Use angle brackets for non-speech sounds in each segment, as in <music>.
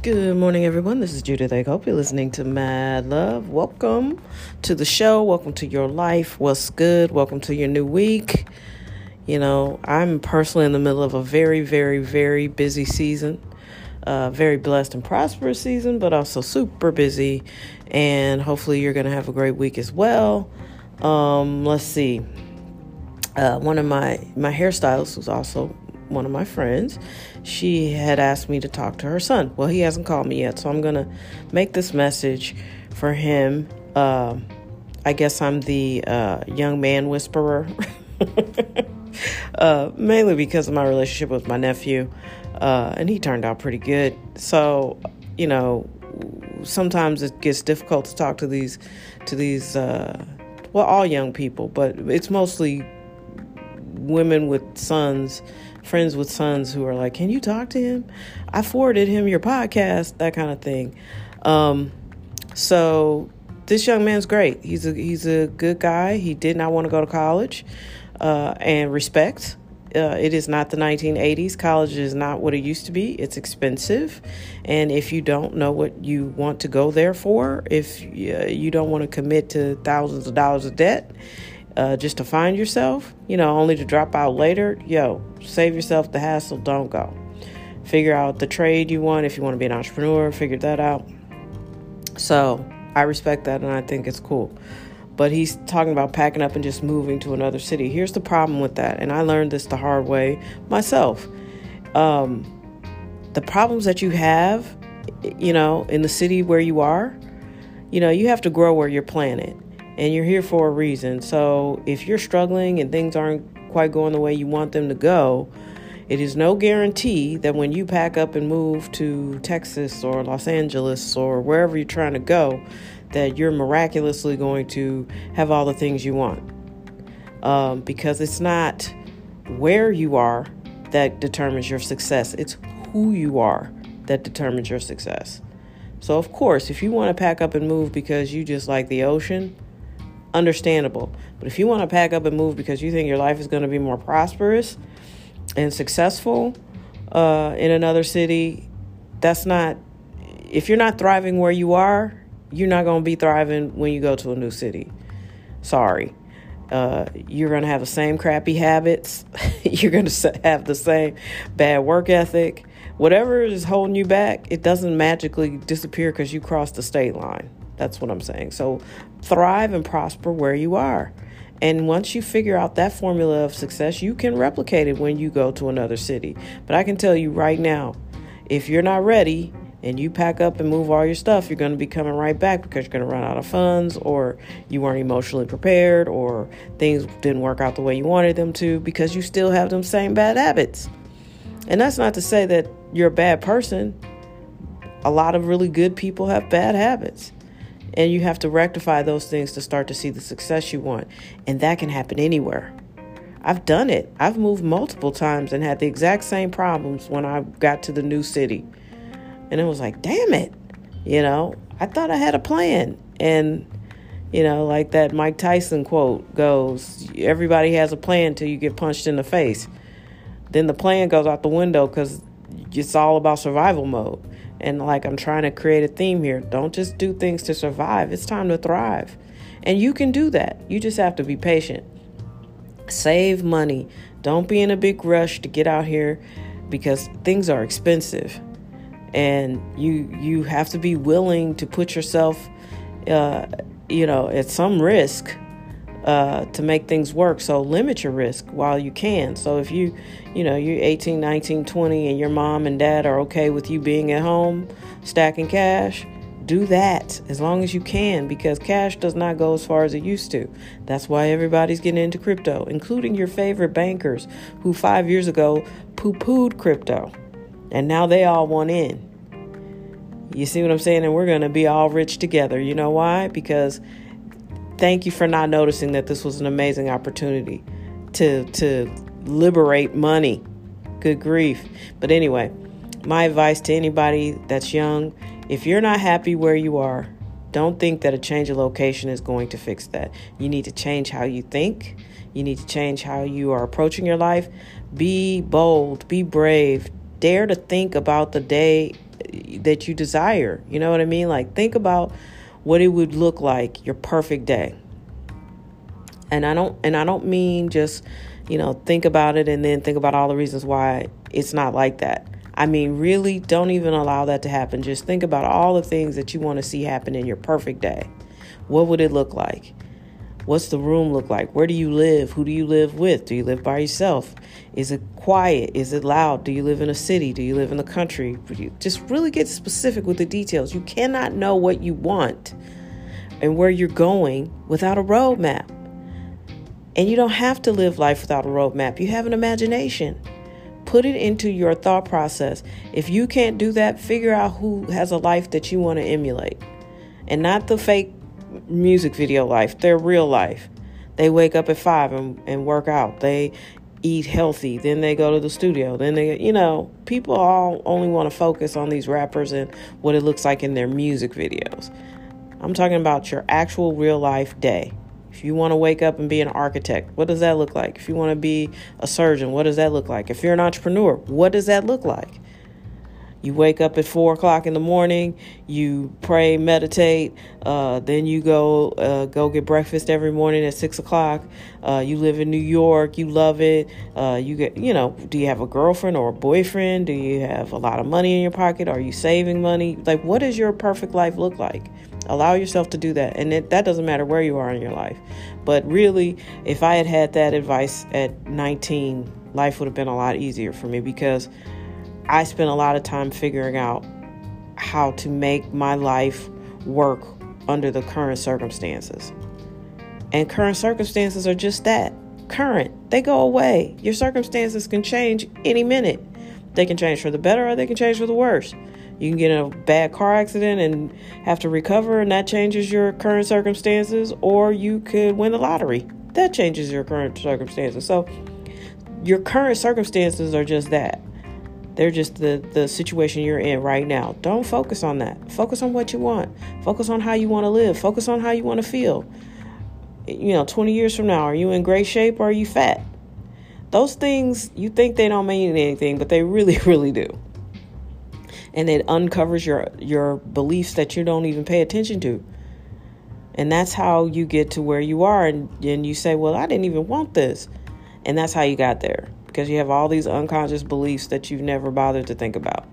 Good morning, everyone. This is Judith. I hope you're listening to Mad Love. Welcome to the show. Welcome to your life. What's good? Welcome to your new week. You know, I'm personally in the middle of a very, very, very busy season. Uh, very blessed and prosperous season, but also super busy. And hopefully, you're going to have a great week as well. Um, let's see. Uh, one of my my hairstylists was also one of my friends, she had asked me to talk to her son. Well, he hasn't called me yet, so I'm gonna make this message for him. Uh, I guess I'm the uh, young man whisperer, <laughs> uh, mainly because of my relationship with my nephew, uh, and he turned out pretty good. So, you know, sometimes it gets difficult to talk to these, to these, uh, well, all young people, but it's mostly women with sons friends with sons who are like, "Can you talk to him? I forwarded him your podcast, that kind of thing." Um, so this young man's great. He's a he's a good guy. He did not want to go to college, uh, and respect. Uh, it is not the 1980s. College is not what it used to be. It's expensive. And if you don't know what you want to go there for, if uh, you don't want to commit to thousands of dollars of debt, uh, just to find yourself, you know, only to drop out later, yo, save yourself the hassle. Don't go. Figure out the trade you want. If you want to be an entrepreneur, figure that out. So I respect that and I think it's cool. But he's talking about packing up and just moving to another city. Here's the problem with that. And I learned this the hard way myself. Um, the problems that you have, you know, in the city where you are, you know, you have to grow where you're planted and you're here for a reason. So if you're struggling and things aren't quite going the way you want them to go, it is no guarantee that when you pack up and move to Texas or Los Angeles or wherever you're trying to go, that you're miraculously going to have all the things you want. Um, because it's not where you are that determines your success, it's who you are that determines your success. So, of course, if you want to pack up and move because you just like the ocean, understandable. But if you want to pack up and move because you think your life is going to be more prosperous and successful uh, in another city, that's not, if you're not thriving where you are, you're not going to be thriving when you go to a new city. Sorry. Uh, you're going to have the same crappy habits. <laughs> you're going to have the same bad work ethic. Whatever is holding you back, it doesn't magically disappear because you crossed the state line. That's what I'm saying. So thrive and prosper where you are. And once you figure out that formula of success, you can replicate it when you go to another city. But I can tell you right now, if you're not ready and you pack up and move all your stuff, you're going to be coming right back because you're going to run out of funds or you weren't emotionally prepared or things didn't work out the way you wanted them to because you still have them same bad habits. And that's not to say that you're a bad person. A lot of really good people have bad habits. And you have to rectify those things to start to see the success you want. And that can happen anywhere. I've done it. I've moved multiple times and had the exact same problems when I got to the new city. And it was like, damn it. You know, I thought I had a plan. And, you know, like that Mike Tyson quote goes, everybody has a plan till you get punched in the face. Then the plan goes out the window because it's all about survival mode. And like I'm trying to create a theme here. Don't just do things to survive. It's time to thrive. And you can do that. You just have to be patient. Save money. Don't be in a big rush to get out here because things are expensive. And you you have to be willing to put yourself uh, you know, at some risk uh, to make things work. So limit your risk while you can. So if you, you know, you're 18, 19, 20 and your mom and dad are okay with you being at home stacking cash, do that as long as you can because cash does not go as far as it used to. That's why everybody's getting into crypto, including your favorite bankers who 5 years ago poo-pooed crypto. And now they all want in. You see what I'm saying? And we're going to be all rich together. You know why? Because thank you for not noticing that this was an amazing opportunity to to liberate money. Good grief. But anyway, my advice to anybody that's young, if you're not happy where you are, don't think that a change of location is going to fix that. You need to change how you think. You need to change how you are approaching your life. Be bold, be brave. Dare to think about the day that you desire. You know what I mean? Like think about what it would look like your perfect day. And I don't and I don't mean just, you know, think about it and then think about all the reasons why it's not like that. I mean, really don't even allow that to happen. Just think about all the things that you want to see happen in your perfect day. What would it look like? What's the room look like? Where do you live? Who do you live with? Do you live by yourself? Is it quiet? Is it loud? Do you live in a city? Do you live in the country? Just really get specific with the details. You cannot know what you want and where you're going without a roadmap. And you don't have to live life without a roadmap. You have an imagination. Put it into your thought process. If you can't do that, figure out who has a life that you want to emulate and not the fake music video life, their real life. They wake up at five and, and work out. They eat healthy. Then they go to the studio. Then they, you know, people all only want to focus on these rappers and what it looks like in their music videos. I'm talking about your actual real life day. If you want to wake up and be an architect, what does that look like? If you want to be a surgeon, what does that look like? If you're an entrepreneur, what does that look like? You wake up at four o'clock in the morning. You pray, meditate. Uh, then you go uh, go get breakfast every morning at six o'clock. Uh, you live in New York. You love it. Uh, you get you know. Do you have a girlfriend or a boyfriend? Do you have a lot of money in your pocket? Are you saving money? Like, what does your perfect life look like? Allow yourself to do that, and it, that doesn't matter where you are in your life. But really, if I had had that advice at 19, life would have been a lot easier for me because I spent a lot of time figuring out how to make my life work under the current circumstances. And current circumstances are just that current. They go away. Your circumstances can change any minute. They can change for the better or they can change for the worse. You can get in a bad car accident and have to recover, and that changes your current circumstances, or you could win the lottery. That changes your current circumstances. So, your current circumstances are just that. They're just the, the situation you're in right now. Don't focus on that. Focus on what you want. Focus on how you want to live. Focus on how you want to feel. You know, 20 years from now, are you in great shape or are you fat? Those things, you think they don't mean anything, but they really, <laughs> really do. And it uncovers your, your beliefs that you don't even pay attention to. And that's how you get to where you are. And, and you say, well, I didn't even want this. And that's how you got there because you have all these unconscious beliefs that you've never bothered to think about.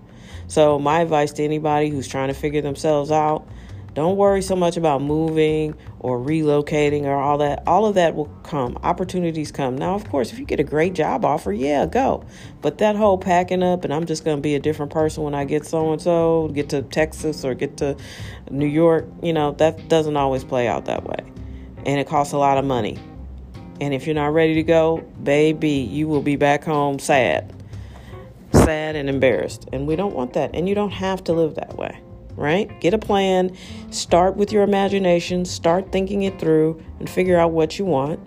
So, my advice to anybody who's trying to figure themselves out don't worry so much about moving or relocating or all that. All of that will come. Opportunities come. Now, of course, if you get a great job offer, yeah, go. But that whole packing up and I'm just going to be a different person when I get so and so, get to Texas or get to New York, you know, that doesn't always play out that way. And it costs a lot of money. And if you're not ready to go, baby, you will be back home sad. Sad and embarrassed. And we don't want that. And you don't have to live that way, right? Get a plan. Start with your imagination. Start thinking it through and figure out what you want.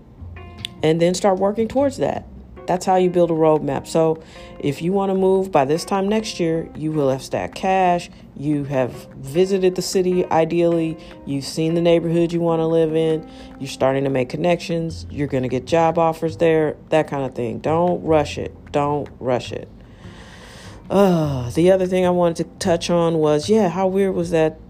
And then start working towards that. That's how you build a roadmap. So, if you want to move by this time next year, you will have stacked cash. You have visited the city ideally. You've seen the neighborhood you want to live in. You're starting to make connections. You're going to get job offers there, that kind of thing. Don't rush it. Don't rush it. Uh, the other thing I wanted to touch on was yeah, how weird was that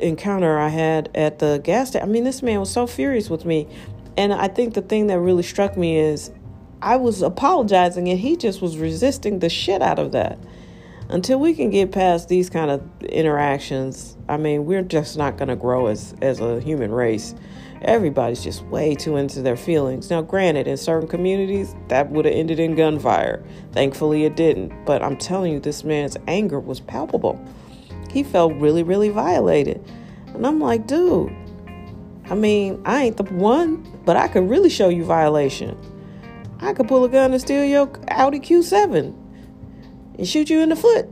encounter I had at the gas station? I mean, this man was so furious with me. And I think the thing that really struck me is I was apologizing and he just was resisting the shit out of that. Until we can get past these kind of interactions, I mean, we're just not going to grow as as a human race. Everybody's just way too into their feelings. Now, granted, in certain communities, that would have ended in gunfire. Thankfully, it didn't. But I'm telling you, this man's anger was palpable. He felt really, really violated. And I'm like, dude, I mean, I ain't the one, but I could really show you violation. I could pull a gun and steal your Audi Q7 and shoot you in the foot.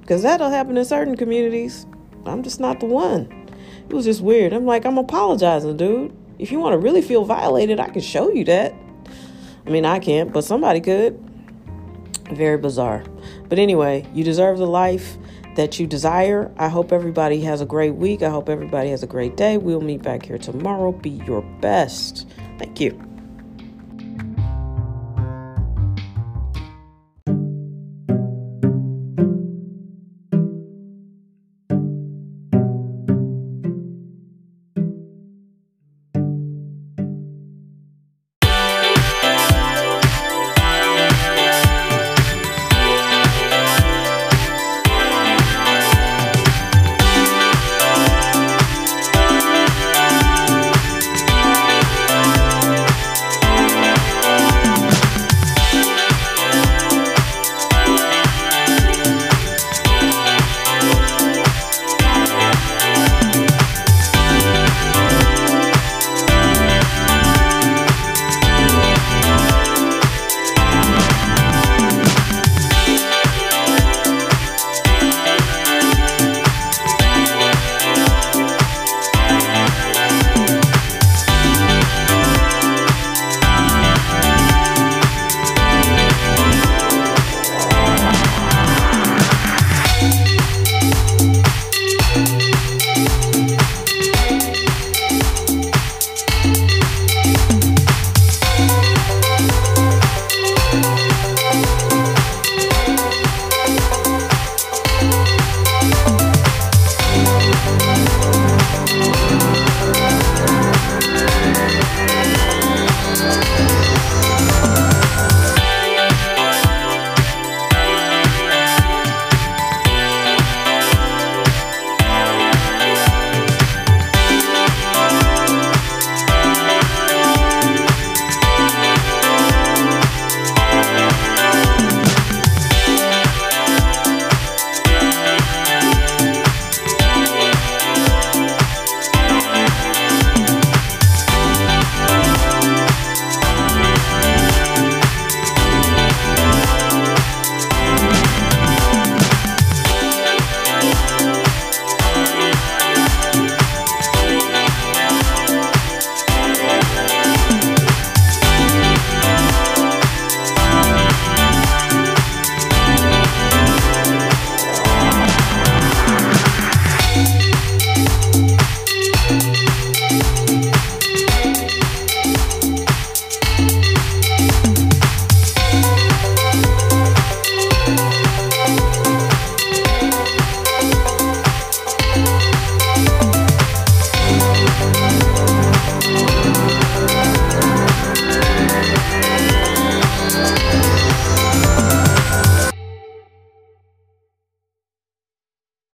Because that'll happen in certain communities. I'm just not the one. It was just weird. I'm like, I'm apologizing, dude. If you want to really feel violated, I can show you that. I mean, I can't, but somebody could. Very bizarre. But anyway, you deserve the life that you desire. I hope everybody has a great week. I hope everybody has a great day. We'll meet back here tomorrow. Be your best. Thank you.